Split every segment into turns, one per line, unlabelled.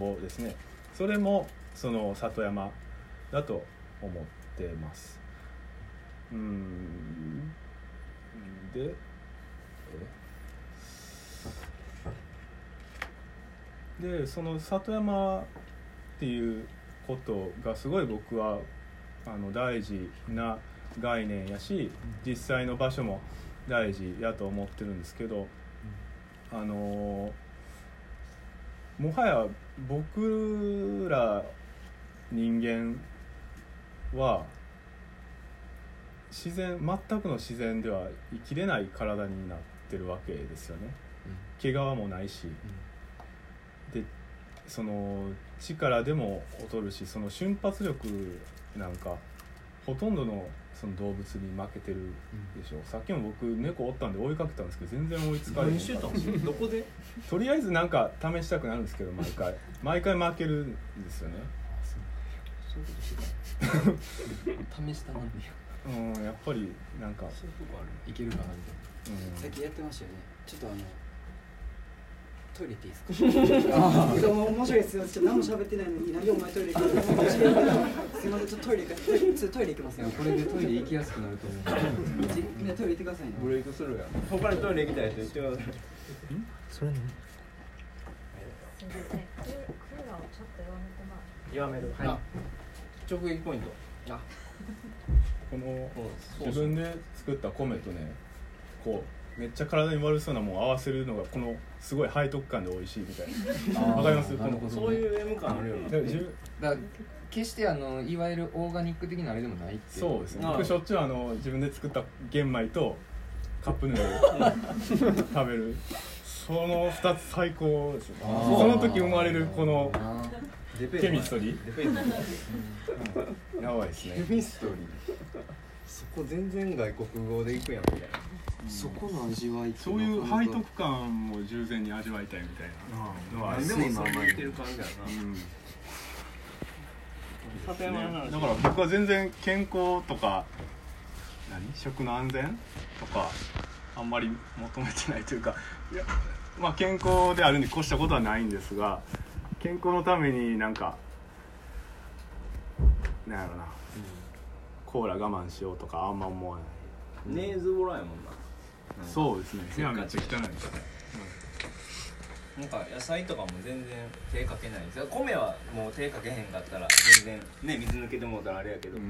ぼですねそれもその里山だと思ってます。うん。ででその里山っていうことがすごい僕はあの大事な概念やし実際の場所も大事やと思ってるんですけどあのもはや僕ら人間は自然全くの自然では生きれない体になってるわけですよね。毛皮もないし。でその力でも劣るしその瞬発力なんかほとんどのその動物に負けてるでしょ、さっきも僕猫おったんで追いかけたんですけど全然追いつかれへん
かどこで？
とりあえずなんか試したくなるんですけど毎回。毎回負けるんですよね。
試したなんで
うんやっぱりなんか、
そういうとこある。
いけるかなみ
うん。
さっきやってましたよね。ちょっとあのトイレ行っていいですか？いやもう面白いですよ。ちょっと何も喋ってないのになんでお前トイレ行くのすいませんちょっとトイレ行くちょっとトイレ行きますよ。
これでトイレ行きやすくなると思う。
みんなトイレ行ってくださいね
ブレイクするやん他にトイレ行きたい人言ってください
それ何
す。みませんクーラーをちょっと弱めてもらって
やめる
はい。
直撃ポイント。あ。
この自分で作った米とねこうめっちゃ体に悪そうなもんを合わせるのがこのすごい背徳感で美味しいみたいな。わかります？
なるほど。ね
そういう M 感あるよな。
決してあのいわゆるオーガニック的なあれでもないって
そうですね。僕しょっちゅうあの自分で作った玄米とカップヌードル 食べる。その2つ最高ですね。その時生まれるこの
あ
デペ
ケミストリー。やばいですね。
ケミストリー。そこ全然外国語で行くやんみたいな
そこの味わい
そういう背徳感も従前に味わいたいみたいなのはある。
でもそう言ってる感じやな。
うん
里山の話
だから僕は全然健康とか何？食の安全とかあんまり求めてないというかいやまあ健康であるに越したことはないんですが健康のためになんかなんやろな、コーラ我慢しようとかあんま思わない、
ネーズボラやもんな
そうですね。部屋めっち。ゃ汚いですね、
なんか野菜とかも全然手かけないです米はもう手かけへんかったら全然ね水抜けてもうたらあれやけど、
うん。
あ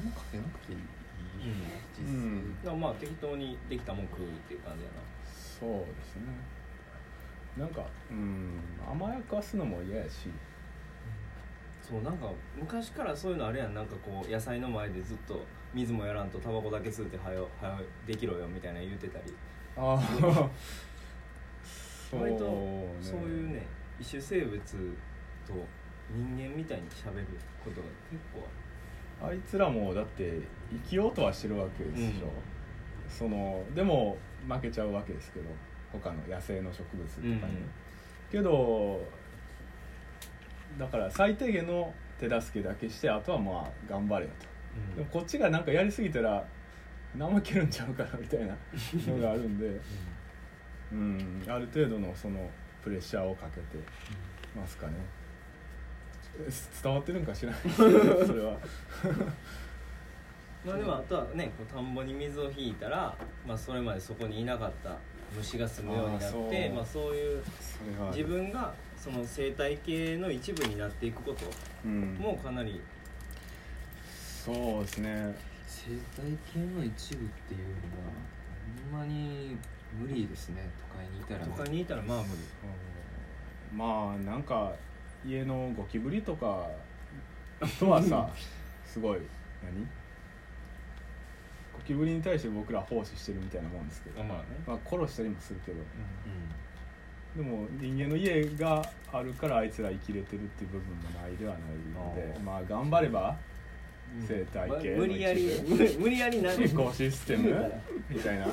んまかけなくていい
うん。
だからまあ適当にできたもん食うっていう感じやな。
そうですね。なんかうん。甘やかすのも嫌やし
そうなんか昔からそういうのあれやんなんかこう野菜の前でずっと水もやらんとタバコだけ吸うてはよはよできろよみたいな言うてたり。
ああ そう
割と
ね。
そういうね一種生物と人間みたいに喋ることが結構あ
あいつらもだって生きようとはしてるわけでしょ、そのでも負けちゃうわけですけど他の野生の植物とかに、
うん。
けどだから最低限の手助けだけしてあとはまあ頑張れよと、
る、
でもこっちがなんかやりすぎたら怠けるんちゃうかなみたいなのがあるんで、うん、ある程度のそのプレッシャーをかけてますかね。伝わってるんかしらない。それは。
まあでもあとはねこう田んぼに水を引いたら、まあ、それまでそこにいなかった虫が住むようになって
そう。
まあ、そういう自分がその生態系の一部になっていくこと
うん。
もかなり
そうですね。
生態系の一部っていうのはほんまに無理ですね。都会にいたらね。
都会にいたらまあ無理。
うん。まあなんか家のゴキブリとかとはさすごい何？ゴキブリに対して僕ら奉仕してるみたいなもんですけど、
まあね。
まあ、殺したりもするけど。
う
でも人間の家があるからあいつら生きれてるっていう部分もないではないのでまあ頑張れば生態系の
まあ無理やり無無理やりな
エコシステム？みたいな。あ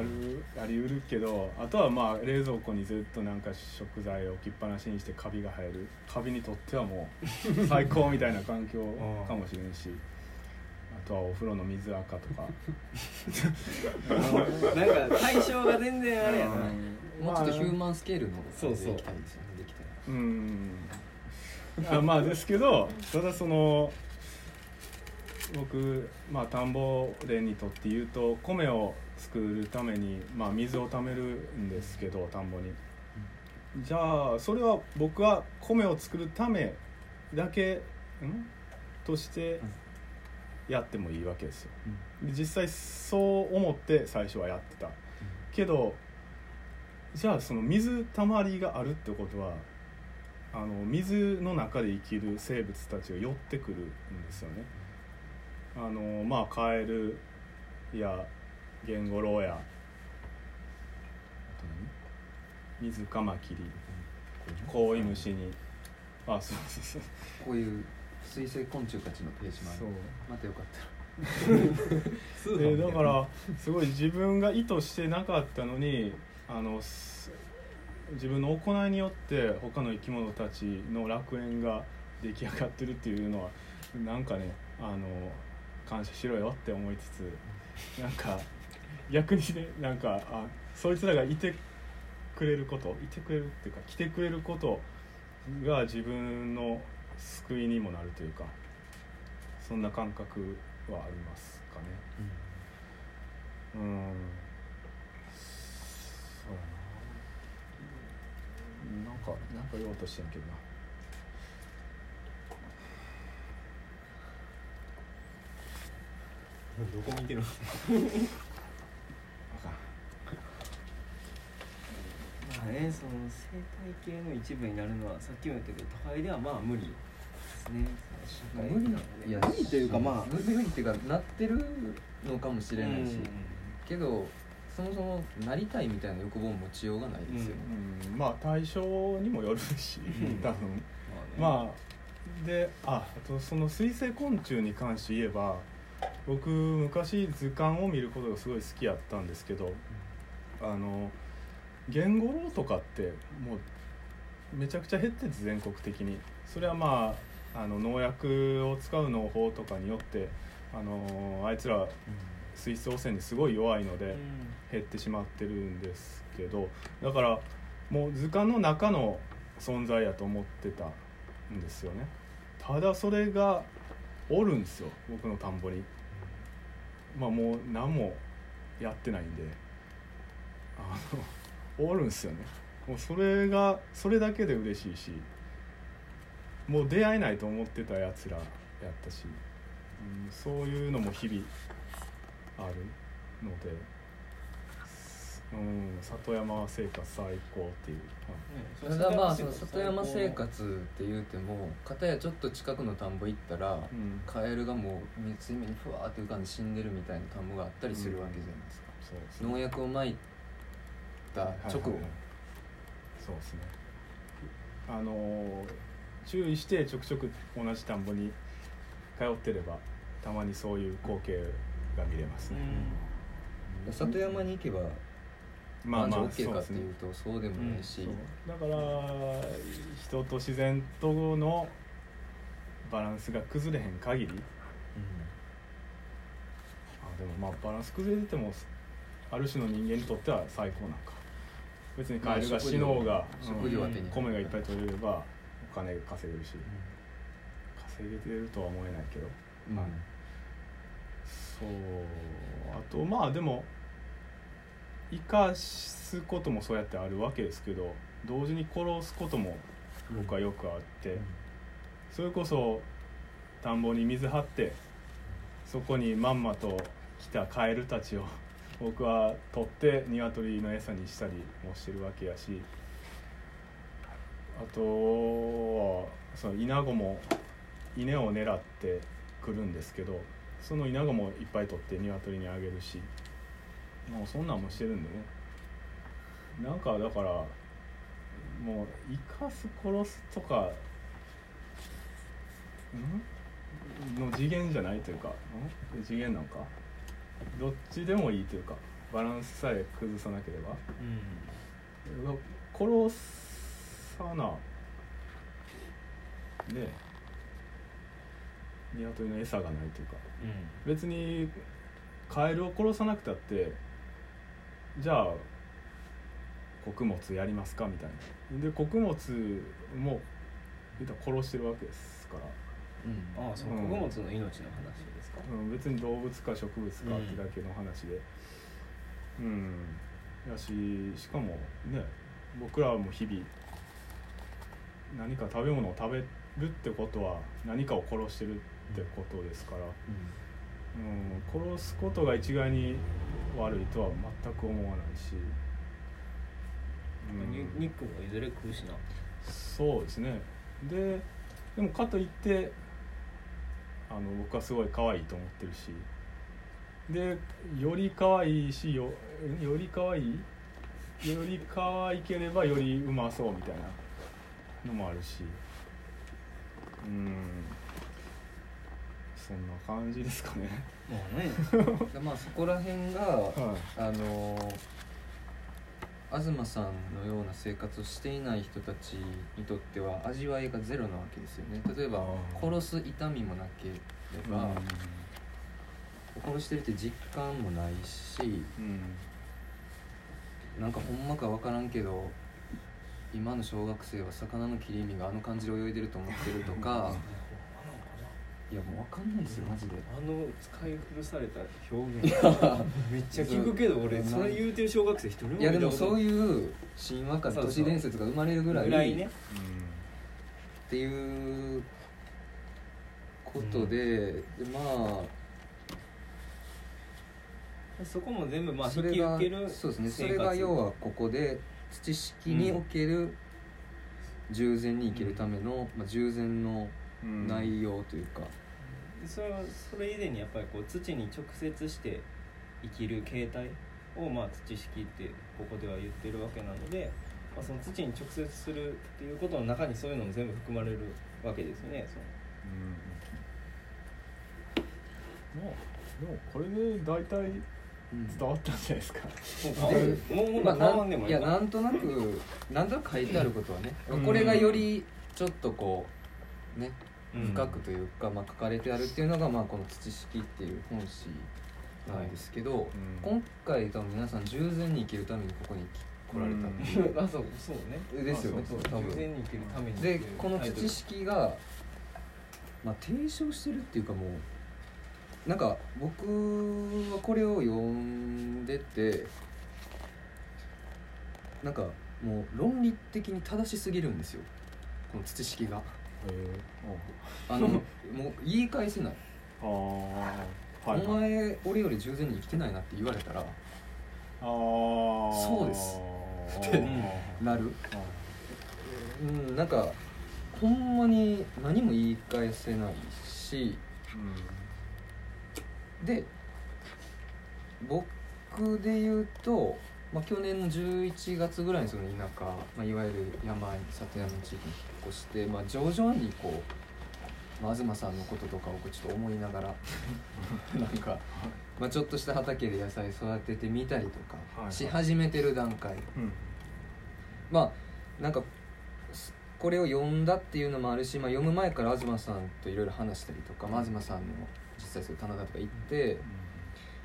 るありうるけどあとはまあ冷蔵庫にずっとなんか食材を置きっぱなしにしてカビが生える。カビにとってはもう最高みたいな環境 かもしれんし。あとはお風呂の水垢とか。
なんか対象が全然あれやな。
うん
もうちょっとヒューマンスケールの
そうそう
でいきたいですよねできたら
うん。あまあですけどただその僕まあ田んぼ連にとって言うと米を作るために、まあ、水を貯めるんですけど田んぼに。じゃあそれは僕は米を作るためだけん？としてやってもいいわけですよ。で実際そう思って最初はやってた。けどじゃあその水たまりがあるってことはあの水の中で生きる生物たちが寄ってくるんですよね。あのまあカエルやゲンゴロウや水カマキリコウイムシに。あそうそうそう。
こういう水生昆虫たちのページもある。
そう。
またよかった。ら
でだからすごい自分が意図してなかったのにあのす自分の行いによって他の生き物たちの楽園が出来上がってるっていうのはなんかねあの感謝しろよって思いつつ なんか逆にねなんかあそいつらがいてくれることいてくれるっていうか来てくれることが自分の救いにもなるというかそんな感覚はありますかね。うんそうやななんかなんか言おうとしてんけどな。
どこ見てる？のまあねその生態系の一部になるのはさっきも言ったけど都会ではまあ無理ですね。
無理
な
いや
無理というかまあ
無理っていうかなってるのかもしれないし、
うん。
けどそもそもなりたいみたいな欲望も持ちようがないですよね、
うんまあ対象にもよるし
うん。
多分。まあでああとその水生昆虫に関して言えば僕昔図鑑を見ることがすごい好きやったんですけどあのゲンゴロウとかってもうめちゃくちゃ減ってて全国的に。それはまああの農薬を使う農法とかによってあのあいつら水質汚染にすごい弱いので、減ってしまってるんですけどだからもう図鑑の中の存在やと思ってたんですよね。ただそれがおるんですよ僕の田んぼに。まあもう何もやってないんで。あのおるんですよね。もうそれがそれだけで嬉しいしもう出会えないと思ってたやつらやったし、うん、そういうのも日々あるのでうん里山生活最高っていう、
ただまあその里山生活って言うても片やちょっと近くの田んぼ行ったら、
うん、
カエルがもう水面にふわーって浮かんで死んでるみたいな田んぼがあったりするわけじゃないですか、
そうですね。
農薬をまいた直後、
はいはいはい。そうですね。あのー注意してちょくちょく同じ田んぼに通ってればたまにそういう光景が見れますね、
里山に行けば
まあまあ
OK かって
ね
いうとそうでもないし、
だから人と自然とのバランスが崩れへん限り。あでもまあバランス崩れててもある種の人間にとっては最高なんか。別にカエルが死のうが、
食料は手に。入る
米がいっぱい取れればお金稼げるし、稼げてるとは思えないけど、
うん。
はいそう。あとまあでも生かすこともそうやってあるわけですけど同時に殺すことも僕はよくあって、それこそ田んぼに水張ってそこにまんまと来たカエルたちを 僕は取って鶏の餌にしたりもしてるわけやしあとはそのイナゴも稲を狙ってくるんですけどそのイナゴもいっぱい取って鶏にあげるし。もうそんなんもしてるんでね。なんかだからもう生かす殺すとかん？の次元じゃないというかん？次元なんか？どっちでもいいというかバランスさえ崩さなければ。殺さな。ね鶏の餌がないというか。別にカエルを殺さなくたってじゃあ穀物やりますかみたいな。で穀物も言ったら殺してるわけですから、
うん。
ああその
うん。
穀物の命の話ですか、
うん、別に動物か植物かってだけの話で。うん、やししかもね僕らも日々何か食べ物を食べるってことは何かを殺してるってことですから、うん、殺すことが一概に悪いとは全く思わないし、うん。
に肉もいずれ食うしな。
そうですね。ででもかといってあの僕はすごい可愛いと思ってるし。でより可愛いしよより可愛いより可愛ければよりうまそうみたいなのもあるし。うんそんな感じですかね。
もうね。
で まあそこら辺が
は
あの東さんのような生活をしていない人たちにとっては味わいがゼロなわけですよね。例えば殺す痛みもなけれ
い
ば、殺してるって実感もないし
うん。
なんかほんまか分からんけど今の小学生は魚の切り身があの感じで泳いでると思ってるとか いやもう分かんないですよマジで。
あの使い古された表現。めっちゃ聞くけど俺それ言うてる小学生一人も
いやでもそう
う
いう神話か都市伝説が生まれるぐらい
ぐらいね。
っていうことで,、でまあ
そこも全部まあ引
それが
き受ける
そうですね。それが要はここで土式における従前に生きるための、まあ、従前の
うん
内容というか、
でそれはそれ以前にやっぱりこう土に直接して生きる形態をまあ土式ってここでは言ってるわけなので、まあ、その土に直接するっていうことの中にそういうのも全部含まれるわけですよね。その
うん。まあでもこれで大体伝わったんじゃないですか、
で
もうもうもい。いか
いやなんとなくなんとなく書いてあることはね、
うん。
これがよりちょっとこうね
うん
深くというか、まあ、書かれてあるっていうのが、まあ、この土式っていう本誌なんですけど、
うん
今回多分皆さん従前に生きるためにここに来られたっていう、
あそうそうね。
ですよね。
あそう
多分。
従前に生きるために
でこの土式が、まあ、提唱してるっていうかもうなんか僕はこれを読んでてなんかもう論理的に正しすぎるんですよ。この土式があのもう言い返せない、
ああはい
お前俺より従前に生きてないなって言われたら
ああ
そうです。
って
なる。うんなんかほんまに何も言い返せないしで僕で言うと、まあ、去年の11月ぐらいにその田舎、まあ、いわゆる山里山の地域に引っ越して、まあ、徐々にこう、まあ、東さんのこととかをこうちょっと思いながら なんか、まあ、ちょっとした畑で野菜育ててみたりと
はいはい。
かし始めてる段階、
うん。
まあなんかすこれを読んだっていうのもあるし、まあ、読む前から東さんといろいろ話したりとか、まあ、東さんの実際そういう棚田とか行って、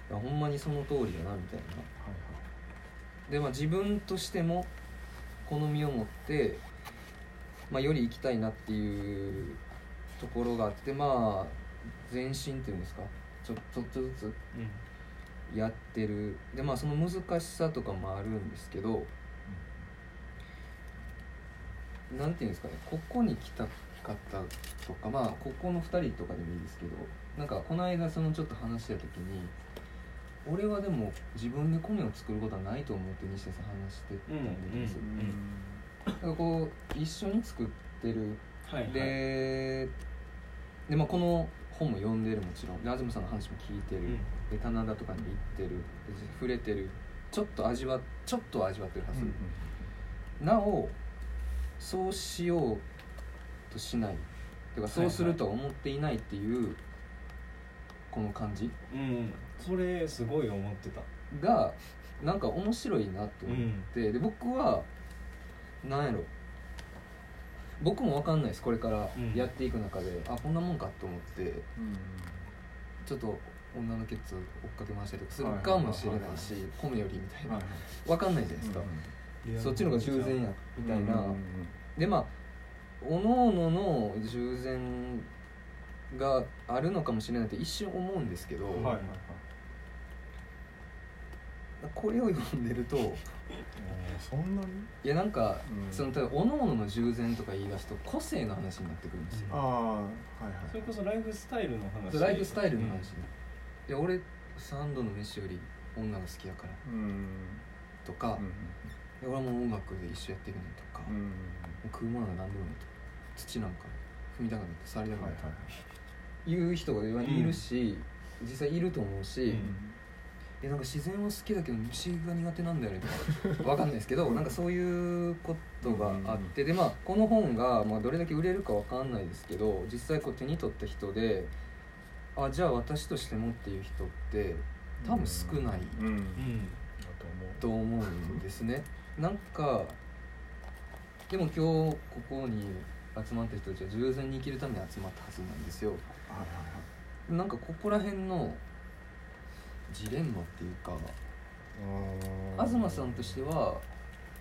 いやほんまにその通りだなみたいな。で、まあ、自分としても好みを持って、まあ、より行きたいなっていうところがあってまあ前進っていうんですか。ちょちょっとずつやってる。でまあその難しさとかもあるんですけどなんていうんですかね。ここに来たかったとかまあここの2人とかでもいいですけどなんかこの間そのちょっと話してた時に俺はでも自分で米を作ることはないと思って西田さん話してたんですよ、だからこう一緒に作ってる。
はいはい。
で,、でまあ、この本も読んでるもちろん。で東さんの話も聞いてる、
うん。
で棚田とかに行ってる。で触れてる。ちょっと味わちょっとは味わってるはず、なおそうしようとしない。てかそうするとは思っていないっていうこの感じ。
うんそれすごい思ってた。
がなんか面白いなって思って、で僕はなんやろ。僕も分かんないですこれからやっていく中で、あこんなもんかと思って。ちょっと女のケツ追っかけ回したりとかするかもしれないし米よりみたいな。分かんないじゃないですか、そっちの方が従前やみたいな、
うん。
でまあおのおのの従前があるのかもしれないって一瞬思うんですけど、
はいはいはい
これを読んでると
そんなに？
いやなんか、
うん。
その例えばおのおのの従前とか言い出すと個性の話になってくるんですよ、
ああはいはい。
それこそライフスタイルの話。
ライフスタイルの話、
うん
いや俺3度の飯より女が好きやから。
うん。
とか、
うん
で俺はもう音楽で一緒やってるねんとか、も
うん
う食うものが何でもいいと。土なんか踏みたくなって触りたく
はい
な
はい
って、いう人がいるし、実際いると思うし、
うん
いやなんか自然は好きだけど虫が苦手なんだよねとかわかんないですけどなんかそういうことがあってでまあこの本がまあどれだけ売れるかわかんないですけど実際こう手に取った人であじゃあ私としてもっていう人って多分少ない
うん。うん。だ
うん
と思う
と思うんですね。なんかでも今日ここに集まった人たちは従前に生きるために集まったはずなんですよ。
はいはいはい。
なんかここら辺のジレンマっていうか。東さんとしては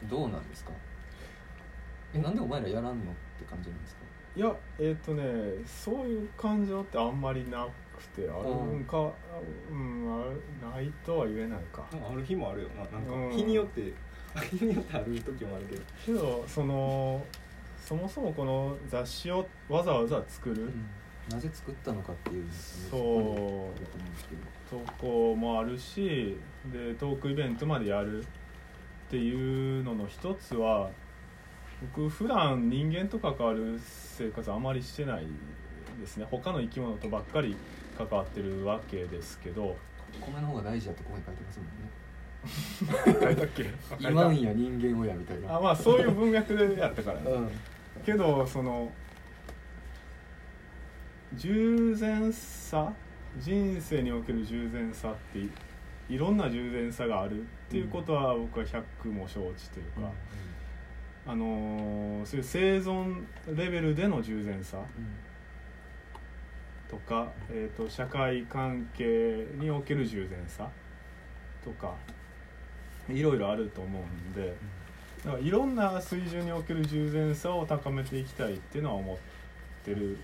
どうなんですか？えなんでお前らやらんのって感じなんですか？
いやえっ、とねそういう感情ってあんまりなくてあるんかうんあるないとは言えないか。
ある日もあるよ。ななん
うん。
か日によって 日によってある時もあるけど。
けどそのそもそもこの雑誌をわざわざ作る
なぜ作ったのかっていう
そう。
こにあると思うんですけど。
とこもあるしでトークイベントまでやるっていうのの一つは僕普段人間と関わる生活あまりしてないですね。他の生き物とばっかり関わってるわけですけど。
米の方が大事だってここに書いてますもんね。
書いたっけ？
言わんや人間をやみたいな。
あまあそういう文脈でやったからね。
うん。
けどその従前さ人生における従前さっていいろんな従前さがあるっていうことは僕は百も承知というか、あのーそういう生存レベルでの従前さとか、えー、と社会関係における従前さとかいろいろあると思うんでだからいろんな水準における従前さを高めていきたいっていうのは思ってる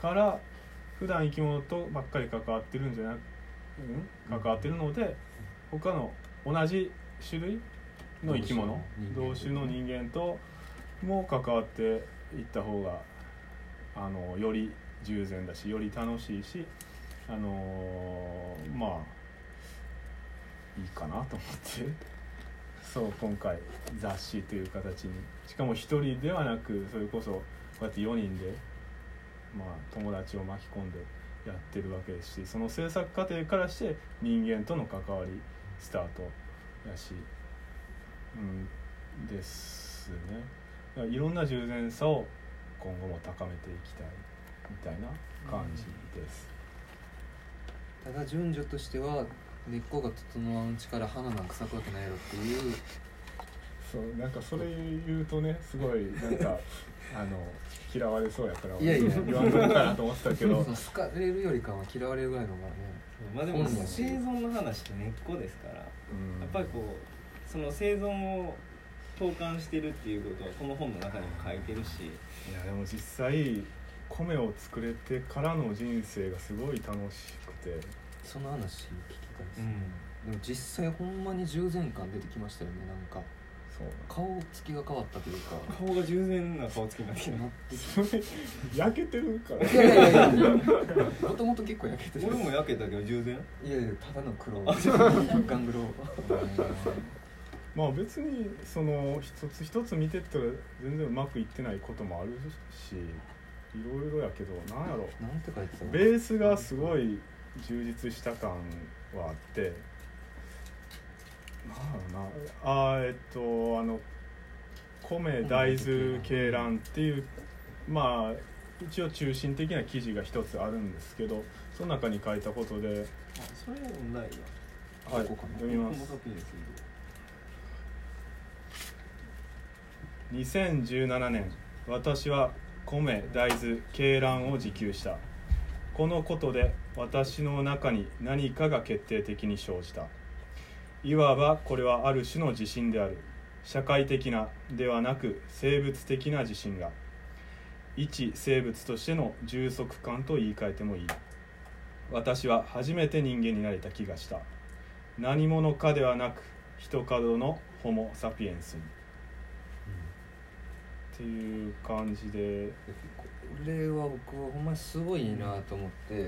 から普段生き物とばっかり関わってるんじゃなく、うん、関わってるので他の同じ種類の生き物
同
種
の人間
とも関わっていった方があのより従前だしより楽しいしあのまあいいかなと思って。そう今回雑誌という形に。しかも一人ではなくそれこそこうやって4人で、まあ、友達を巻き込んでやってるわけですしその制作過程からして人間との関わりスタートやし、うん、ですねだからいろんな従前さを今後も高めていきたいみたいな感じです。
ただ順序としては根っこが整わんうちから花なんか咲くわけないやろっていう
そうなんかそれ言うとねすごいなんか あの嫌われそうやから
いやいや
言わんとこかなと思ってたけど。
好かれるよりかは嫌われるぐらいの方がね。
まあでも生存の話って根っこですから。や
うん。
っぱりこうその生存を投函してるっていうことはこの本の中にも書いてるし。
いやでも実際米を作れてからの人生がすごい楽しくて。
その話聞きたいですね、でも実際ほんまに従前感出てきましたよねなんか
そう。
顔つきが変わったというか。
顔が従前な顔つきになってき
な
た
ってき
それ焼けてるから。
いやいやいやもともと結構焼けてる。
俺も焼けたけど従前
いやいやただの黒。ガングロ。
まあ別にその一つ一つ見てったら全然うまくいってないこともあるしいろいろやけどなんやろ。
なんて書いてたの？
ベースがすごい充実した感はあってあーえっとあの米大豆鶏卵っていうまあ一応中心的な記事が一つあるんですけどその中に書いたことで、
あそれはないよ
はい、
ここ
読みます。2017年私は米大豆鶏卵を自給した。このことで私の中に何かが決定的に生じたいわばこれはある種の自信である。社会的なではなく生物的な自信が。一生物としての充足感と言い換えてもいい。私は初めて人間になれた気がした。何者かではなく一角のホモ・サピエンスに。っていう感じで。
これは僕はほんまにすごいいいなと思って、なん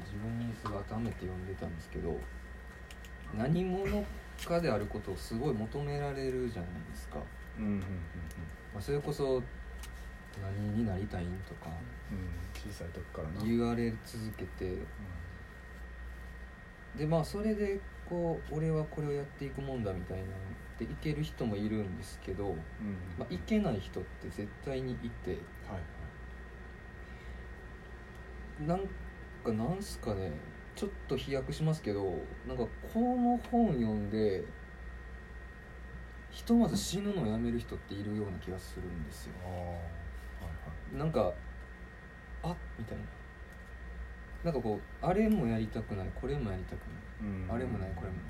自分にすごい当てはめて読んでたんですけど。何者かであることをすごい求められるじゃないですか、
うんうんうん
まあ、それこそ何になりたいんとか。
うんうん小さい時からな。
言われ続けて。でまあそれでこう俺はこれをやっていくもんだみたいなでいける人もいるんですけど、
うんうん。
まあ、いけない人って絶対にいて。
はい。
なんかなんすかねちょっと飛躍しますけどなんかこの本読んでひとまず死ぬのをやめる人っているような気がするんですよ。
ああはいはい。
なんかあみたいな。なんかこうあれもやりたくないこれもやりたくない。
うん。
あれもないこれもない。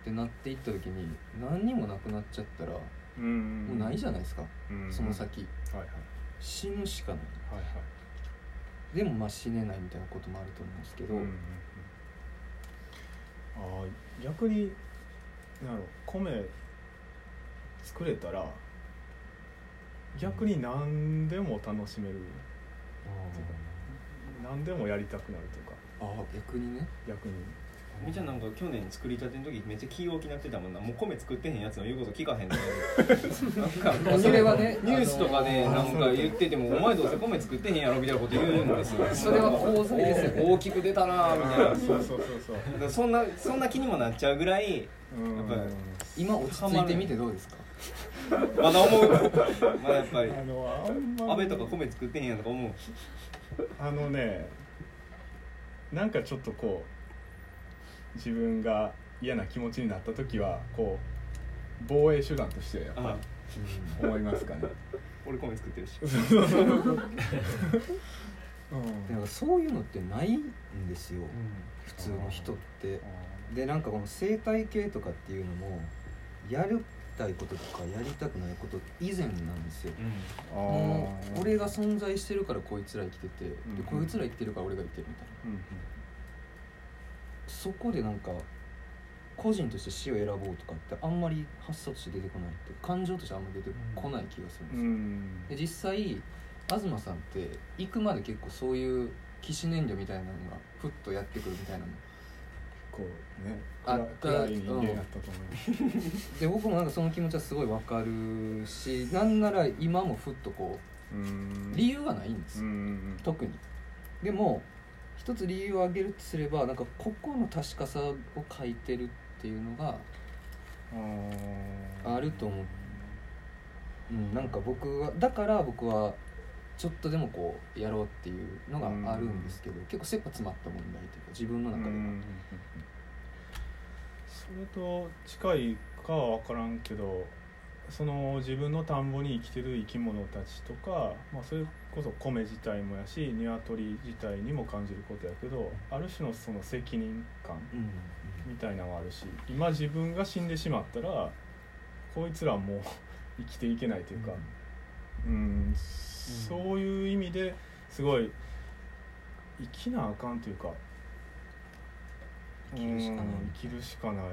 ってなっていった時に何にもなくなっちゃったらも
うんうん。
うないじゃないですか、
うん。
その先。
はいはい。
死ぬしかない。
はいはい
でもまあ死ねないみたいなこともあると思うんですけど、
うんうんうん。ああ逆になんやろ米作れたら逆に何でも楽しめる。何でもやりたくなるとか。
ああ逆にね。
逆に
みーちゃんなんか去年作りたての時めっちゃ気大きなってたもんな。もう米作ってへんやつの言うこと聞かへんね なんか
それはね
ニュースとかで
あの
なんか言ってても「お前どうせ米作ってへんやろ」みたいなこと言うんですよ
それは功罪ですよ
大きく出たなみたいな。
そうそうそうそう。
そんなそんな気にもなっちゃうぐらい
うん
やっぱり
今落ち着いてみてどうですか？
まだ思う。まだやっぱり。
あのあんま
安倍とか米作ってへんやんとか思う。
あのねなんかちょっとこう自分が嫌な気持ちになった時はこう防衛手段としてやっぱ
あ
り思いますかね。
俺米作ってるし。
うん
なんかそういうのってないんですよ。普通の人って。でなんかこの生態系とかっていうのもやりたいこととかやりたくないこと以前なんですよ。
あー。
もう俺が存在してるからこいつら生きてて、
ん。
でこいつら生きてるから俺が生きてるみたいな。
うん
そこでなんか個人として死を選ぼうとかってあんまり発想として出てこないって感情としてあんまり出てこない気がするんです
う
よ、
ん。
で実際東さんって行くまで結構そういう起死燃料みたいなのがふっとやってくるみたいなの。
こうね
あ
暗暗い人間やったと思います
で僕もなんかその気持ちはすごいわかるしなんなら今もふっとこ
うん。
う理由はないんです特に。でも一つ理由を挙げるとすればなんかここの確かさを書いてるっていうのが
あ
ると思う。うん、なんか僕はだから僕はちょっとでもこうやろうっていうのがあるんですけど、結構切羽詰まった問題というか自分の中では、
うん。それと近いかは分からんけどその自分の田んぼに生きてる生き物たちとか、まあ、それこそ米自体もやし鶏自体にも感じることやけどある種のその責任感
うん
みたいなのがあるし今自分が死んでしまったらこいつらもう 生きていけないというか、うん。そういう意味ですごい生きなあかんというか
生きるしかない。
うん生きるしかない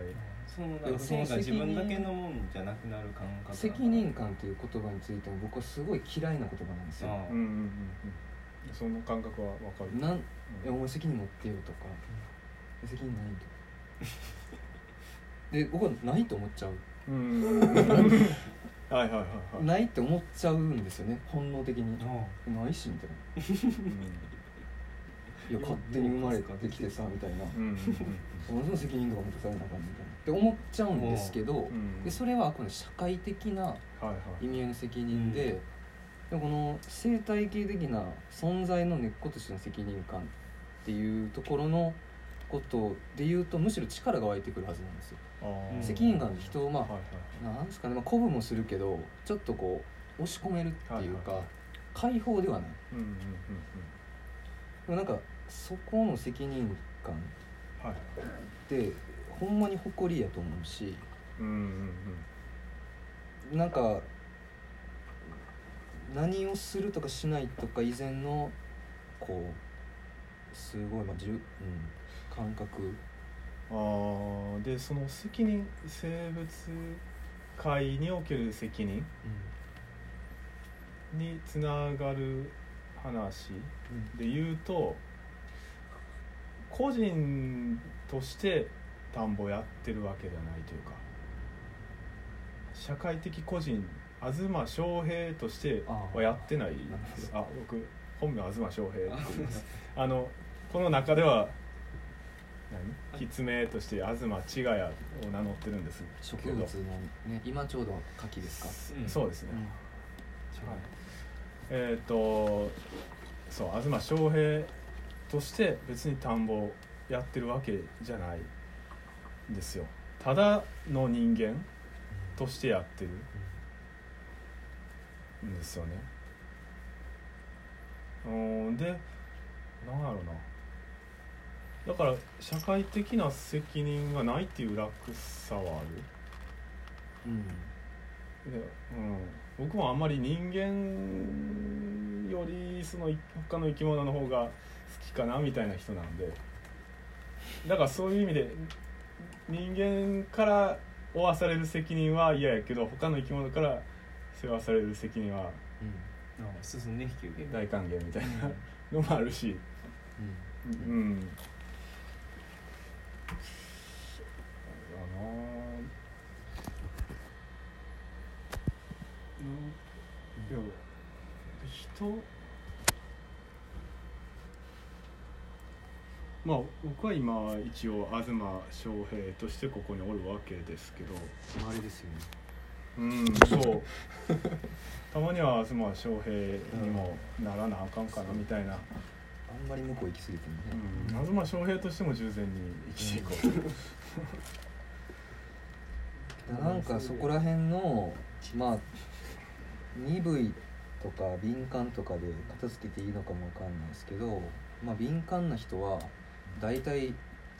そのなんか生が自分だけのもんじゃなくなる感覚
責任感という言葉についても僕はすごい嫌いな言葉なんですよ。
ああ。
うんうんうんうん。その感覚はわかる。
なん
うん。
えお前責任持ってよとか、責任ないとか。で僕はないと思っちゃう。
うん。はいはいはいはい。
ないって思っちゃうんですよね。本能的に。
あ
ないしみたいないや勝手に生まれてきてさみたいな。
うんうんうん。
同じの責任とか持たされなあかんみたいな。って思っちゃうんですけど、
う。ん。
でそれはこの社会的な意味合いの責任で,、
うん。
でこの生態系的な存在の根っことしての責任感っていうところのことで言うとむしろ力が湧いてくるはずなんですよ、責任感で人をまあ、
はいはい。
なんですかね、まあ、鼓舞もするけどちょっとこう押し込めるっていうか、
はいはいはい。
解放ではない。
うんうんうんうん。
でもなんかそこの責任感
はい。
ってほんまに誇りやと思うし。
うんうんうん
なんか何をするとかしないとか以前のこうすごいまあじゅ、うん、感覚。
あーでその責任生物界における責任につながる話で言うと個人として田んぼやってるわけじゃないというか社会的個人東翔平としてはやってない。ですあ僕本名東翔平って言います。あのこの中では何？筆名として東千賀谷を名乗ってるんです。
植物のね今ちょうど柿ですか、
うん。
そうですね、
うん。
はい。えっ、とそう東翔平として別に田んぼやってるわけじゃないんですよ。ただの人間としてやってるんですよね。うんでなんやろな。だから社会的な責任がないっていう楽さはある。
うん。
で、うん、僕もあんまり人間よりその他の生き物の方がかなみたいな人なんで。だからそういう意味で人間から負わされる責任は嫌やけど他の生き物から世話される責任は
うん。
あ進んで引き受け
大歓迎みたいなのもあるし。
うん。
うん。だな。うん。人まあ僕は今一応東翔平としてここにおるわけですけど。
あれですよね。
うんそう。たまには東翔平にもならなあかんかなみたいな、
あんまり向こう行き過ぎてもね、
うん、東翔平としても従前に生きていこう、
なんかそこら辺のまあ鈍いとか敏感とかで片付けていいのかもわかんないですけど、まあ、敏感な人は大体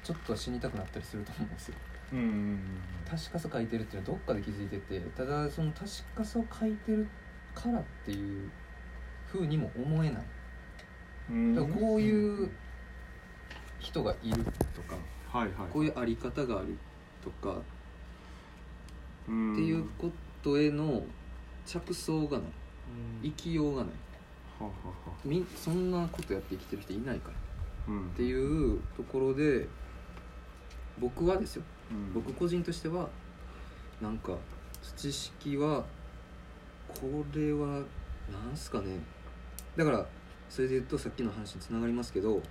ちょっとは死にたくなったりすると思うんですよ。
うん。うん
確かさ書いてるっていうのはどっかで気づいててただその確かさを書いてるからっていう風にも思えない。
うん。
だからこういう人がいるとか
はいはい。
こういうあり方があるとか
うん。
っていうことへの着想がない。生きようがない。
ははは
みそんなことやって生きてる人いないから。
うん
っていうところで僕はですよ。
うん。
僕個人としてはなんか土式はこれはなんすかね。だからそれで言うとさっきの話につながりますけど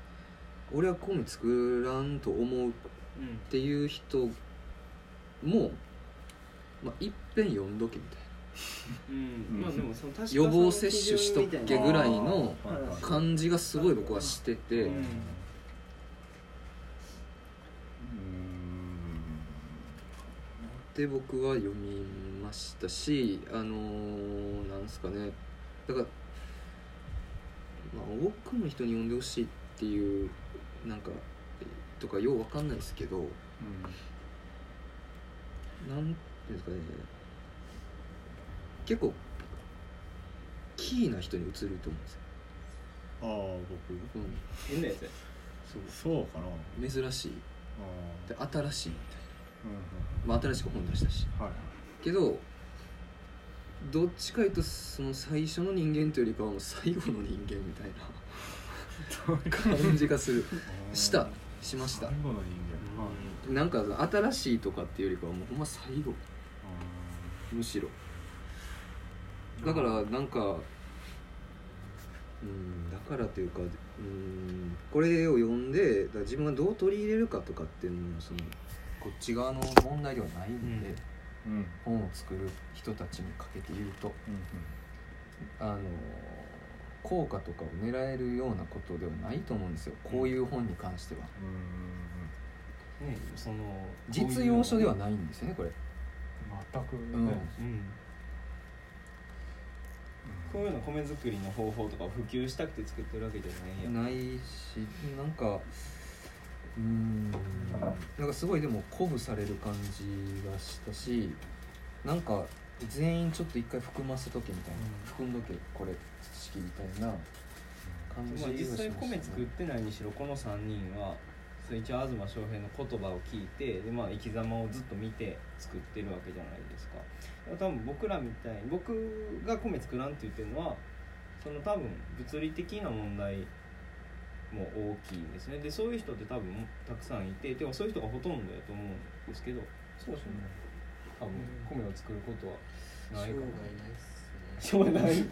俺はコミ作らんと思うっていう人も、まあ、いっぺん読んどけみたい
うん。まあでもその確か
予防接種しとっけぐらいの
あーはいはい。
感じがすごい僕はしてて、
うん。
で僕は読みましたしあのーなんすかね。だから、まあ、多くの人に読んでほしいっていうなんかとかようわかんないですけどなんていうんですかね結構キーな人に映ると思うんですよ、
ああ僕？
うん、
変なやつや
そう。
そうかな。
珍しい。
あ
で新しいみたい
ーうん
な、まあ、新しく本出したし。
はい
けどどっちかいうとその最初の人間というよりかはもう最後の人間みたいな感じがする。した。しました。
最後の人間。はい
なんか新しいとかっていうよりかはもうほんま最後。むしろだからなんかうんだからというかうんこれを読んで自分がどう取り入れるかとかっていうのもそのこっち側の問題ではないんで、
うん。うん
本を作る人たちにかけて言うとあの効果とかを狙えるようなことではないと思うんですよ。こういう本に関しては。
うんうん
ねその
実用書ではないんですよねこれ。
全くね。
うん。
うんこういうの米作りの方法とかを普及したくて作ってるわけじゃないやん。
ないしなんかうーんなんかすごいでも鼓舞される感じがしたしなんか全員ちょっと一回含ませとけみたいな、
うん。
含んどけこれ知識みたいな感じ
まあ、実際
はしました
米作ってないにしろこの3人はそれ一応東翔平の言葉を聞いてで、まあ、生き様をずっと見て作ってるわけじゃないですか。多分僕らみたいに僕が米作らんって言ってるのはその多分物理的な問題も大きいんですね。でそういう人って多分たくさんいてでもそういう人がほとんどやと思うんですけど。そうですね。多分米を作ることはないかも。しょうがない確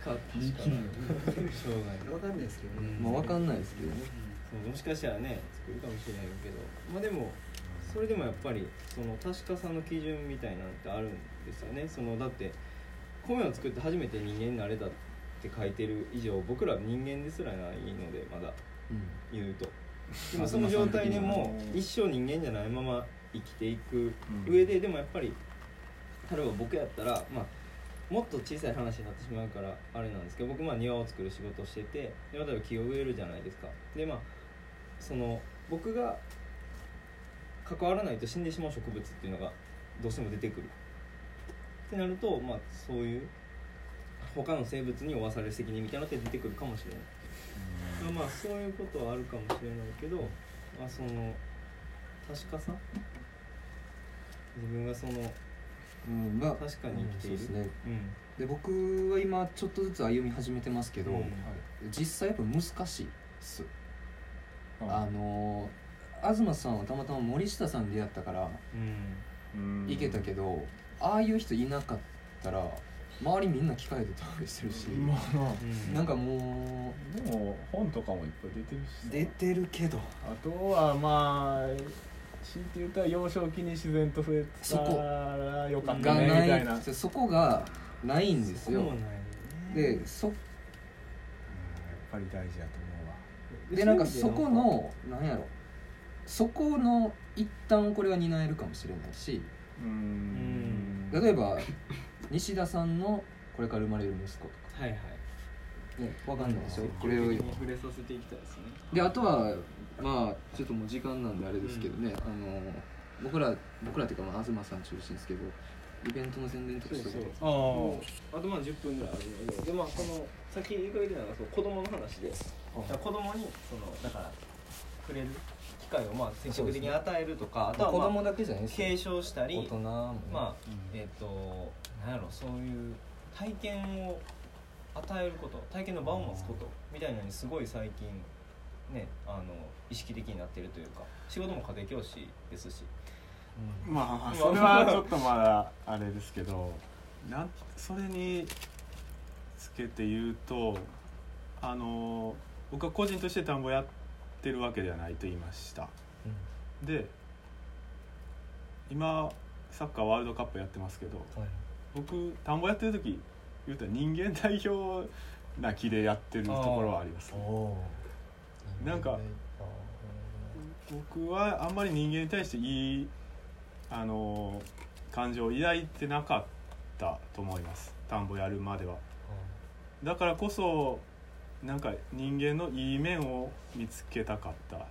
か確かしょうがない。
わかんないですけどね、
まあ分かんないですけどね
もしかしたらね作るかもしれないけど。まあでもそれでもやっぱりその確かさの基準みたいなのってあるんですよね。そのだって米を作って初めて人間になれたって書いてる以上僕ら人間ですらないのでまだ。
うん。
言うと。でもその状態でも一生人間じゃないまま生きていく上ででもやっぱり例えば僕やったらまあもっと小さい話になってしまうからあれなんですけど僕まあ庭を作る仕事をしててで例えば木を植えるじゃないですか。でまあその僕が関わらないと死んでしまう植物っていうのがどうしても出てくる。ってなるとまあそういう他の生物に負わされる責任みたいなのって出てくるかもしれない、まあまあそういうことはあるかもしれないけど、まあ、その確かさ。自分がその
うんまあ
確かに生きている。
そうですね。
うん。
で僕は今ちょっとずつ歩み始めてますけど、
うん。
実際やっぱ難しいっす、
あ
あの東さんはたまたま森下さんに出会ったから
うん。
いけたけど、ああいう人いなかったら周りみんな機械で倒れしてるし、
まあな
うん。
なんかも
でも本とかもいっぱい出てるし。
う出てるけど。
あとはまあ強いて言ったら幼少期に自然と増え
そこ
たらよかった
が
ねみたいな。
ないそこがないんですよ。
そうなんよね。
でそ
やっぱり大事だと思う。わ
でなんかそこのなんやろ。そこの一端これは担えるかもしれないし。
うーん。
例えば西田さんのこれから生まれる息子とか。
はいはい。
ね分かんないでしょこ
こ
れを
触れさせていきたいですね。
であとはまあちょっともう時間なんであれですけどね、あの僕ら僕らっていうかまあ東さん中心ですけどイベントの宣伝とかして
そう
あ
あとまあ10分ぐらいあるので。でまあこのさっき言いかけてたのがそう子供の話でだから子供にそのだから触れる機会をまあ積極的に与えるとか、あとは、まあ、
子供だけじゃないですよ。
継承したり
大人もね、
まあえっ、となんやろそういう体験を与えること体験の場を持つことみたいなのにすごい最近ねあの意識的になってるというか仕事も家庭教師ですし。
まあそれはちょっとまだあれですけどなんそれにつけて言うとあの僕は個人として田んぼやってるわけではないと言いました。で今サッカーワールドカップやってますけど
はい。
僕田んぼやってる時言うたら人間代表な気でやってるところはあります
おー。
なんか僕はあんまり人間に対していいあの感情を抱いてなかったと思います。田んぼやるまでは。だからこそなんか人間のいい面を見つけたかった。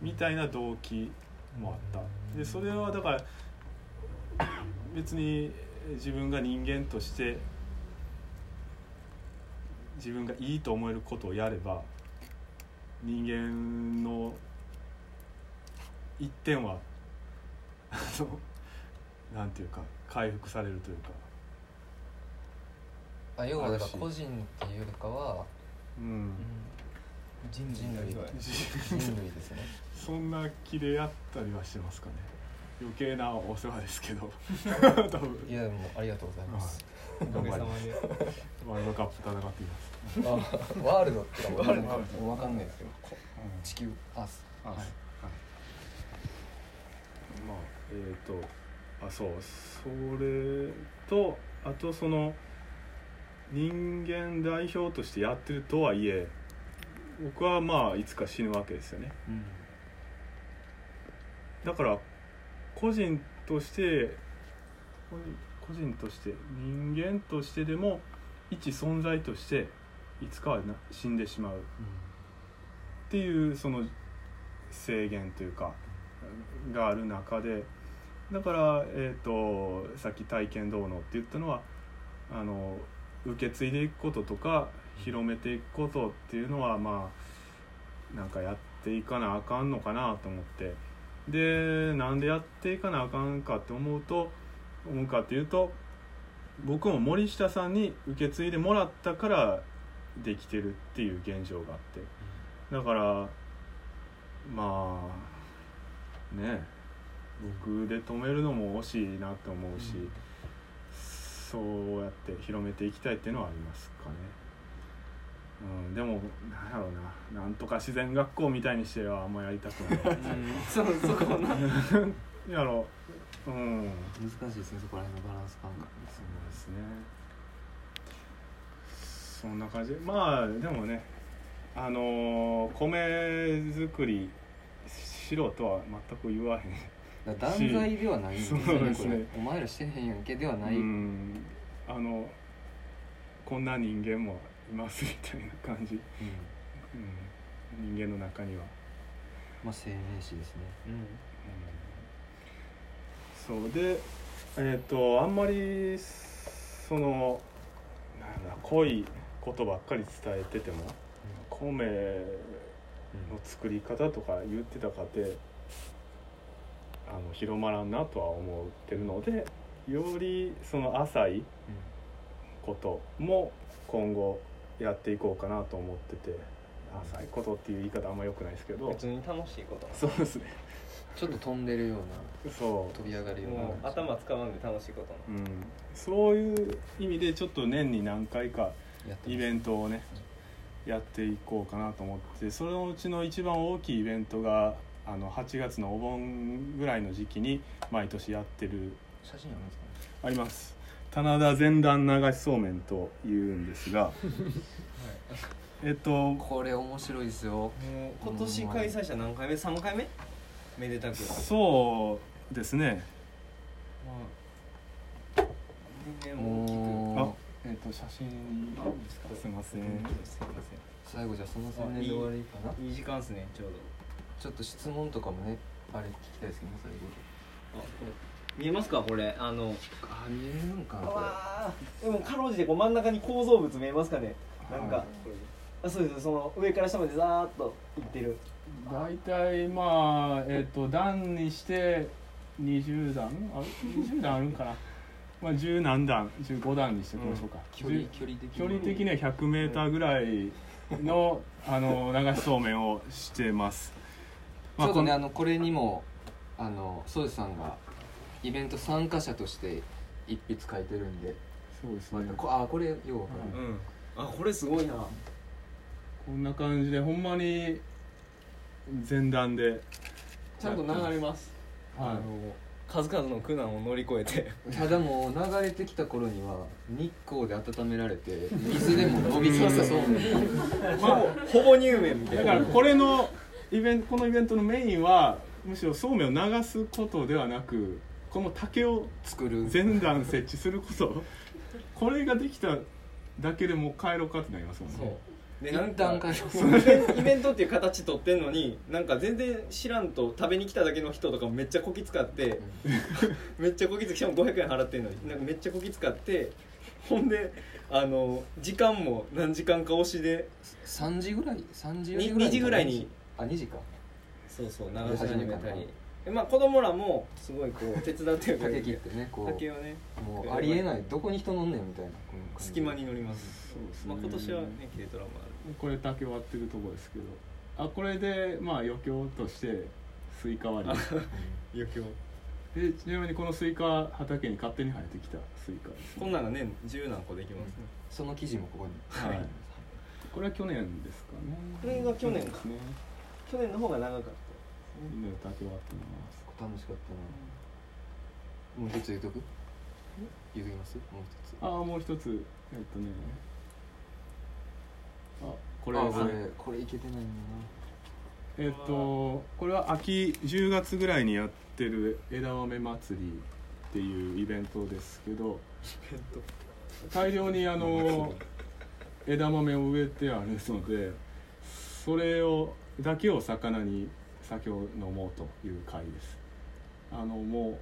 みたいな動機もあった。でそれはだから別に自分が人間として自分がいいと思えることをやれば人間の一点はあのなんていうか回復されるというか
あ要はだから個人っていうよりかは
うん。
人
人類
が
人類ですね。
そんな気でやったりはしてますかね。余計なお世話ですけど。多分。
いやもうありがとうございます、
おかげさまで。
ワールドカップ戦っています。
あワールドってか
ワールド
わかんないですけど地球アース。
あ、はい、まあえっ、とあそう。それとあとその人間代表としてやってるとはいえ僕はまあいつか死ぬわけですよね。だから個人として個人として人間としてでも一存在としていつかはな死んでしまう。っていうその制限というかがある中でだから、えー、とさっき体験どうのって言ったのはあの受け継いでいくこととか広めていくことっていうのはまあなんかやっていかなあかんのかなと思って。でなんでやっていかなあかんかって思うと思うかっていうと僕も森下さんに受け継いでもらったからできてるっていう現状があって。だからまあね僕で止めるのも惜しいなと思うし、そうやって広めていきたいっていうのはありますかね。うん、でもなんやろうな。なんとか自然学校みたいにしてはあんまやりたくない。
そうそこな。
やろう。うん。
難しいですねそこら辺のバランス感覚。
そうですね。そんな感じ。まあでもねあのー米作りしろとは全く言わへん
だから断罪ではないんですよね
そうですね。
これお前らしてへんやんけではない、
うん。あのこんな人間もいますみたいな感じ、
うん。
うん、人間の中には、
まあ青年誌ですね。
うん。
そう。でえっ、とあんまりそのなんだ濃いことばっかり伝えてても米の作り方とか言ってたかてあの広まらんなとは思ってるのでよりその浅いことも今後やっていこうかなと思ってて浅いことっていう言い方あんま良くないですけど。
別に楽しいこと
そうですね。
ちょっと飛んでるような
そ
飛び上がるような。
もう頭使わんで楽しいこと
う、うん、そういう意味でちょっと年に何回かイベントをねやっていこうかなと思ってそのうちの一番大きいイベントがあの8月のお盆ぐらいの時期に毎年やってる
写真あるんですか？ね
あります。棚田前段流しそうめんというんですが えっと
これ面白いですよ。
今年開催者何回目？3回目？めでたく。
そうですね。
まあ年々大きく。
もう
えっと写真いいですか？すいません。
すいま
最後じゃあその宣伝で終わりかな？
せんいい時間ですねちょうど
ちょっと質問とかもねあれ聞きたいですけど最後
あこれ見えますかこれ？あの
あ見えるんかなこれ。
わーでもかろうじてこう真ん中に構造物見えますかね？なんか、
はい
あそうですその上から下までザーッといってる。
大体まあえっと段にして20段？あ20段あるんかな？まあ十何段15段にしておきましょうか、
距離
10
距離的に。
距離的には 100m ぐらいのあの流しそうめんをしてます、
ちょっとね
こ
あのこれにもあのソウジさんがイベント参加者として一筆書いてるんで、
そうですね。
こあこれようわかる、
うん。あこれすごいな。
こんな感じでほんまに前段で。
ちゃんと流れます、
はい。
あの数々の苦難を乗り越えて。
ただもう流れてきた頃には日光で温められて水でも伸びそうそう
まあ
ほぼ乳麺みたいな。
だからこれのイベントこのイベントのメインはむしろそうめんを流すことではなくこの竹を
作る。
前段設置すること。これができただけでもう帰ろうかってなりますもんね。
そう。で
一
なんかイベントっていう形取ってんのになんか全然知らんと食べに来ただけの人とかもめっちゃこき使って めっちゃこきつきしかも500円払ってんのになんかめっちゃこき使ってほんであの時間も何時間か押しで
3時ぐらい3時4
2,
時ぐらい
時ぐらいに
あ2時か。
そうそう流し始めたり。でまあ子供らもすごいこう 手伝ってる
竹切ってねこ
竹をね。
うもうありえない。どこに人乗んねんみたいな
隙間に乗ります。
そうですね
まあ今年はね軽トラもある。
これ竹割ってるとこですけど。あこれでまあ余興としてスイカ割り。
余興。
でちなみにこのスイカ畑に勝手に生えてきたスイカです、
こんなんがね十何個できますね。
その記事もここに。
はい。これは去年ですかね。
これが去年か。
ですね
去年の方が長かった
みんなで竹割ってます
楽しかったな。もう一つ言うとく？言うときます？もう一つ。
ああもう一つ。えっとね。あこ
こ
れですね。
れこれこれいけてないんだ
えっとこれは秋10月ぐらいにやってる枝豆祭りっていうイベントですけど大量にあの 枝豆を植えてあるのでそれをだけを魚に酒を飲もうという会です。あのも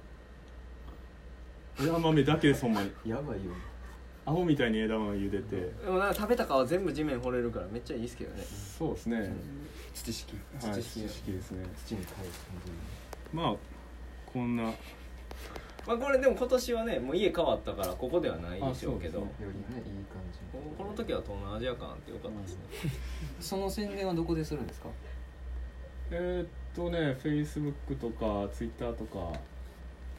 う枝豆だけですほんまに。
やばいよ
アホみたいに枝豆茹でて。
でもなんか食べた皮全部地面掘れるからめっちゃいいですけどね。
そうですね。
土式。
はい
土式
ですね。
土に返す感
まあこんな
まあこれでも今年はねもう家変わったからここではないでしょうけど。
よりねいい感じ
ここの時は東南アジア感あってよかったですね、
その宣伝はどこでするんですか？
えーっとねフェイスブックとかツイッターとか。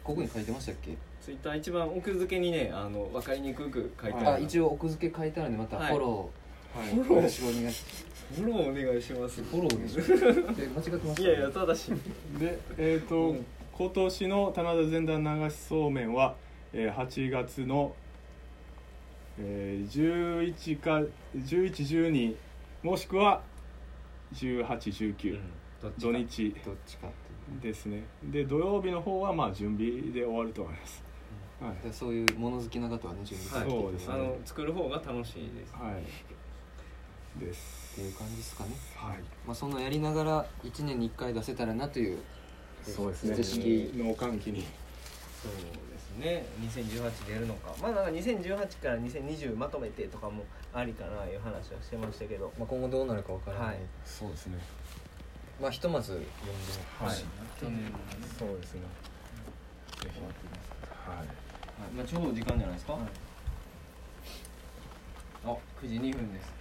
ここに書いてましたっけ？
ツイッター一番奥付けにねあの分かりにくく書いてある。
あ一応奥付け書いてあるんでまた
はい。
フォロ
はい。
ー、よろしくお願いし
フォローお願いします。
フォローでしょで 間違ってます
いやいやただし。
でえーっと、
うん
今年の棚田前段流しそうめんは、えー8月の、えー、11か1112もしくは1819、
どっちか。
土日。
どっちか
ですね。で土曜日の方はまあ準備で終わると思います、はい。
でそういう物好きな方はね準備されて
そうですね。
あの作る方が楽しいです。
はい。で す
っていう感じですかね。
はい。
まあそんなやりながら1年に1回出せたらなという
そうですね。
知識
の歓喜に。
そうですね。2018でやるのか。まあなんか2018から2020まとめてとかもありかないう話はしてましたけど。
まあ、今後どうなるかわからない、
はい。
そうですね。
まあひとまず読んで。ほしい、
そうですね。ぜひはい。
はい。まあ、ちょうど時間じゃないですか、あ9時2分です。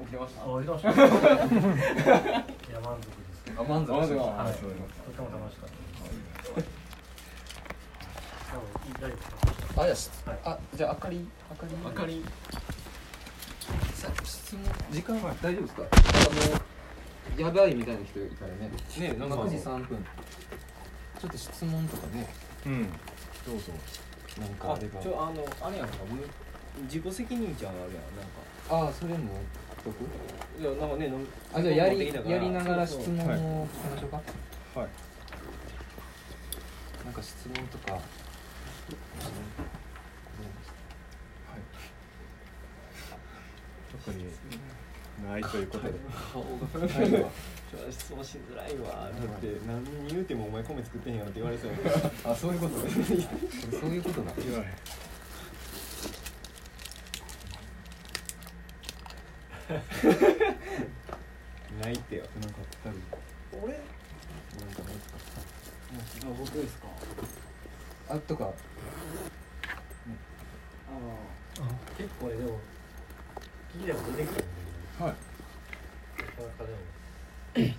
起きてました。
あ、いました。いや、満足です。
あ満足しました
はい。とても楽しかった。
あじゃああじゃああかりあかり
明かり
さ質問時間は大丈夫ですか？なんかもうやばいみたいな人いたらね
ねなんか
9時3分ちょっと質問とかね
うん
どうぞなんか
あ
あれば
ちょあのあれやんかむ自己責任じゃんあるやんなんか
ああそれもどこ
いやなんかねの
あじゃあやりやりながら質問をしましょうか
はい。
なんか質問とか
特にないということで。
顔が質問しづらいわ。だって何に言うてもお前米作ってへんやろって言われそうや
あそういうことそういうことだ
ないってよ
なんか二人
俺？
なんかないですか
あ、僕ですか？
あとか
ああ、結構ね、でも。聞いたら出てくる。
はい
なかなかでも。自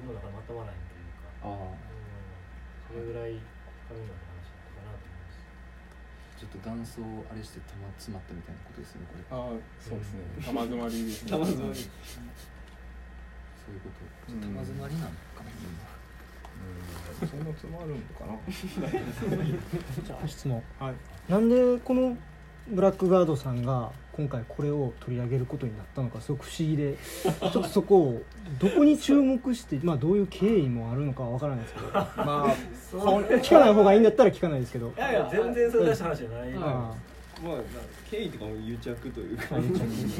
分の中でまとまらないというか。
あ
ん。それぐらい。神の話だったかなと思います。
ちょっと断層あれしてたま詰まったみたいなことですねこれ。
ああそうですね。玉詰まりですね。
玉詰まり。
そういうこと。
うん
玉詰まりなのかな。
うん。そんな詰まるのかな。
じゃあ質問。
はい。
なんでこのブラックガードさんが今回これを取り上げることになったのかすごく不思議でちょっとそこをどこに注目して、まあ、どういう経緯もあるのかわからないですけど。まあ聞かない方がいいんだったら聞かないですけど。
いやいや、全然それ出した話じゃない。
あ
まあ経緯とかも癒着というか。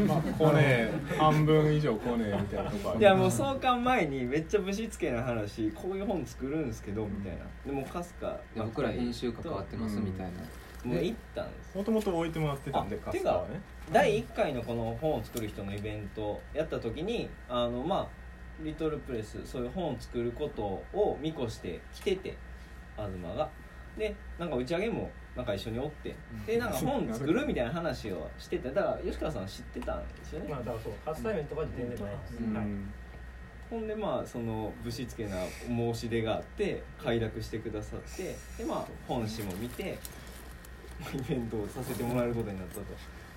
まあコネ半分以上コネみたいなとこある。
いやもう創刊前にめっちゃぶしつけな話こういう本作るんですけどみたいな。でもかすか
で僕ら編集関わってますみたいな
もう行ったんです。
もともと置いてもらってたんで
あ
カスタはね。
第1回のこの本を作る人のイベントやった時にあのまあリトルプレスそういう本を作ることを見越して来てて東が。でなんか打ち上げもなんか一緒におってでなんか本作るみたいな話をしててだから吉川さん知ってたんですよね。
まあ、だからそう、初対面とかで全然ない。です。
うん。
はい。
ほんでまあそのぶしつけな申し出があって快諾してくださってでまあ本誌も見てまあイベントをさせてもらえることになったと。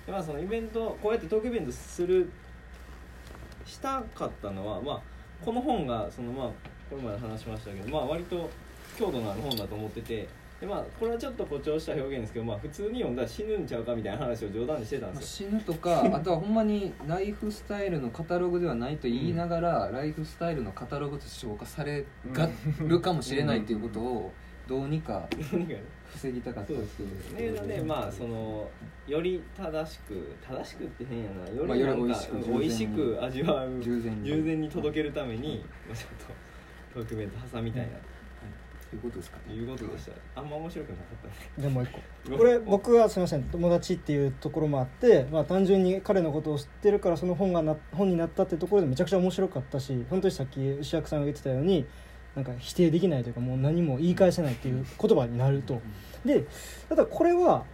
でまあそのイベントこうやってトークイベントするしたかったのはまあこの本がそのまあこれまで話しましたけどまあ割と強度のある本だと思っててでまあこれはちょっと誇張した表現ですけどまあ普通に読んだら死ぬんちゃうかみたいな話を冗談にしてたん
まあ
ですよ。
死ぬとか あとはほんまにライフスタイルのカタログではないと言いながら、ライフスタイルのカタログとして消化されがるかもしれないっていうことをどうにか防ぎたかった
そう
っていう
のでまあそのより正しく正しくって変やな。よ
まあ
りなんか
より美味しく
味しく味わう
従前に。
従前に届けるためにまあちょっとトークイベント挟みたいな。
い。うことですかね。
いうことでした。あんま面白くなかったね
じゃあもう一個。これ僕はすみません友達っていうところもあって、まあ、単純に彼のことを知ってるからその本がな本になったっていうところでめちゃくちゃ面白かったし本当にさっき牛役さんが言ってたようになんか否定できないというかもう何も言い返せないっていう言葉になると。でただこれは、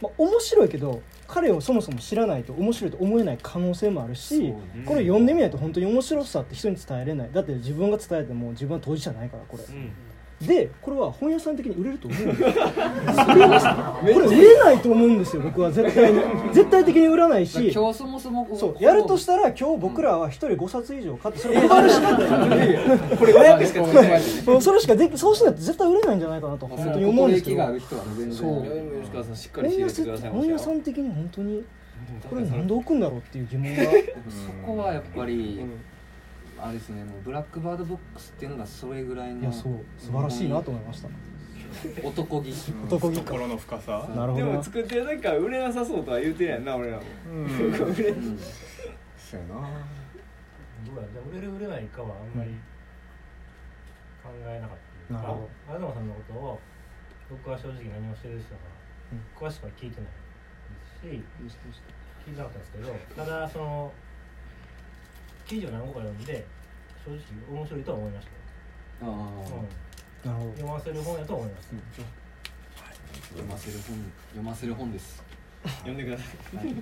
まあ、面白いけど彼をそもそも知らないと面白いと思えない可能性もあるし、
そう
これ読んでみないと本当に面白さって人に伝えれない。だって自分が伝えても自分は当事者ないからこれ。
うん
でこれは本屋さん的に売れると思うんですよ。これ売れないと思うんですよ僕は絶対に。絶対的に売らないし。
今日そもそもこ
そうやるとしたら今日僕らは一人5冊以上買ってそれ配るしかない。
これ500しか使えない
それしかできそうしないと絶対売れないんじゃないかなと。本当に思うんですけど。そう。本屋さん的に本当にこれ何で置くんだろうっていう疑問が。
そこはやっぱり、あれですねもうブラックバードボックスっていうのがそれぐらいの
いやそう素晴らしいなと思いました。
男気。
男気。か
心の深さ。
で
なるほど。な
も作ってる時から売れなさそうとは言うてるやんな俺らも。
うん。
うん
そうやな。
どうやじゃあ売れる売れないかはあんまり考えなかった。
なるほど。
東さんのことを僕は正直何もしてる人が詳しくは聞いてないですし聞いてなかったんですけどただその記事を何個か読んで正直面白いとは思いましたよ、
ああ、
うん、
なるほど。
読ませる本やと思います、
読ませる本読ませる本です。
読んでください。
はい。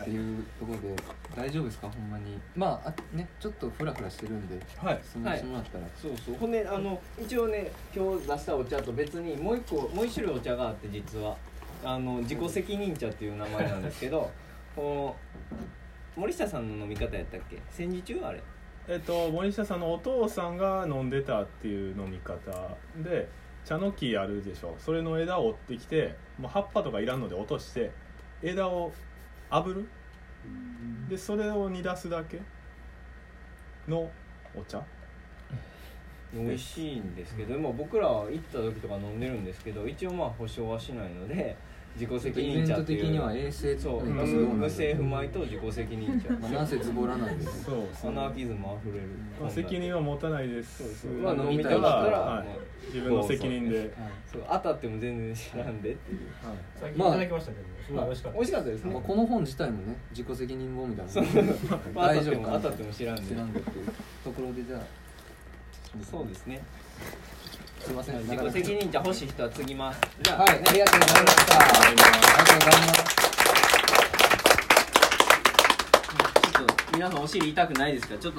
っていうところで大丈夫ですか？ほんまに。まああねちょっとフラフラしてるんで
はい。
質問してもらったら、
そうそう。ほんであの一応ね今日出したお茶と別にもう一個もう一種類お茶があって実は。あの自己責任茶っていう名前なんですけど この森下さんの飲み方やったっけ？戦時中あれ。
えっと森下さんのお父さんが飲んでたっていう飲み方で茶の木あるでしょ。それの枝を折ってきてもう葉っぱとかいらんので落として枝を炙る？でそれを煮出すだけ？のお茶？
美味しいんですけど、まあ、僕らは行った時とか飲んでるんですけど一応まあ保証はしないので自己責
イベント
任茶っていう。
的には衛生
そう
ねガスどうなる
無政府米と自己責任茶
まあ、なんせズボラなんで。
そう
アナーキズムあふれる。
まあ責任は持たないです。
そうそう。
まあ
まあ飲みたいだったら、
はい。自分の責任で。
そう当たっても全然知らんでっていう。
さっきいただきましたけど、すごい美味しかった。
美味しかったですね。
まあ、この本自体もね自己責任本みたいな。大丈夫
当たっても知らんで。
知らんでっていうところでじゃあ
そうですね
すいません。
自己責任茶欲しい人は継ぎます。じゃあ、
はい、ありがとうございました。ありがとうございます。
ちょっと皆さんお尻痛くないですか？ちょっと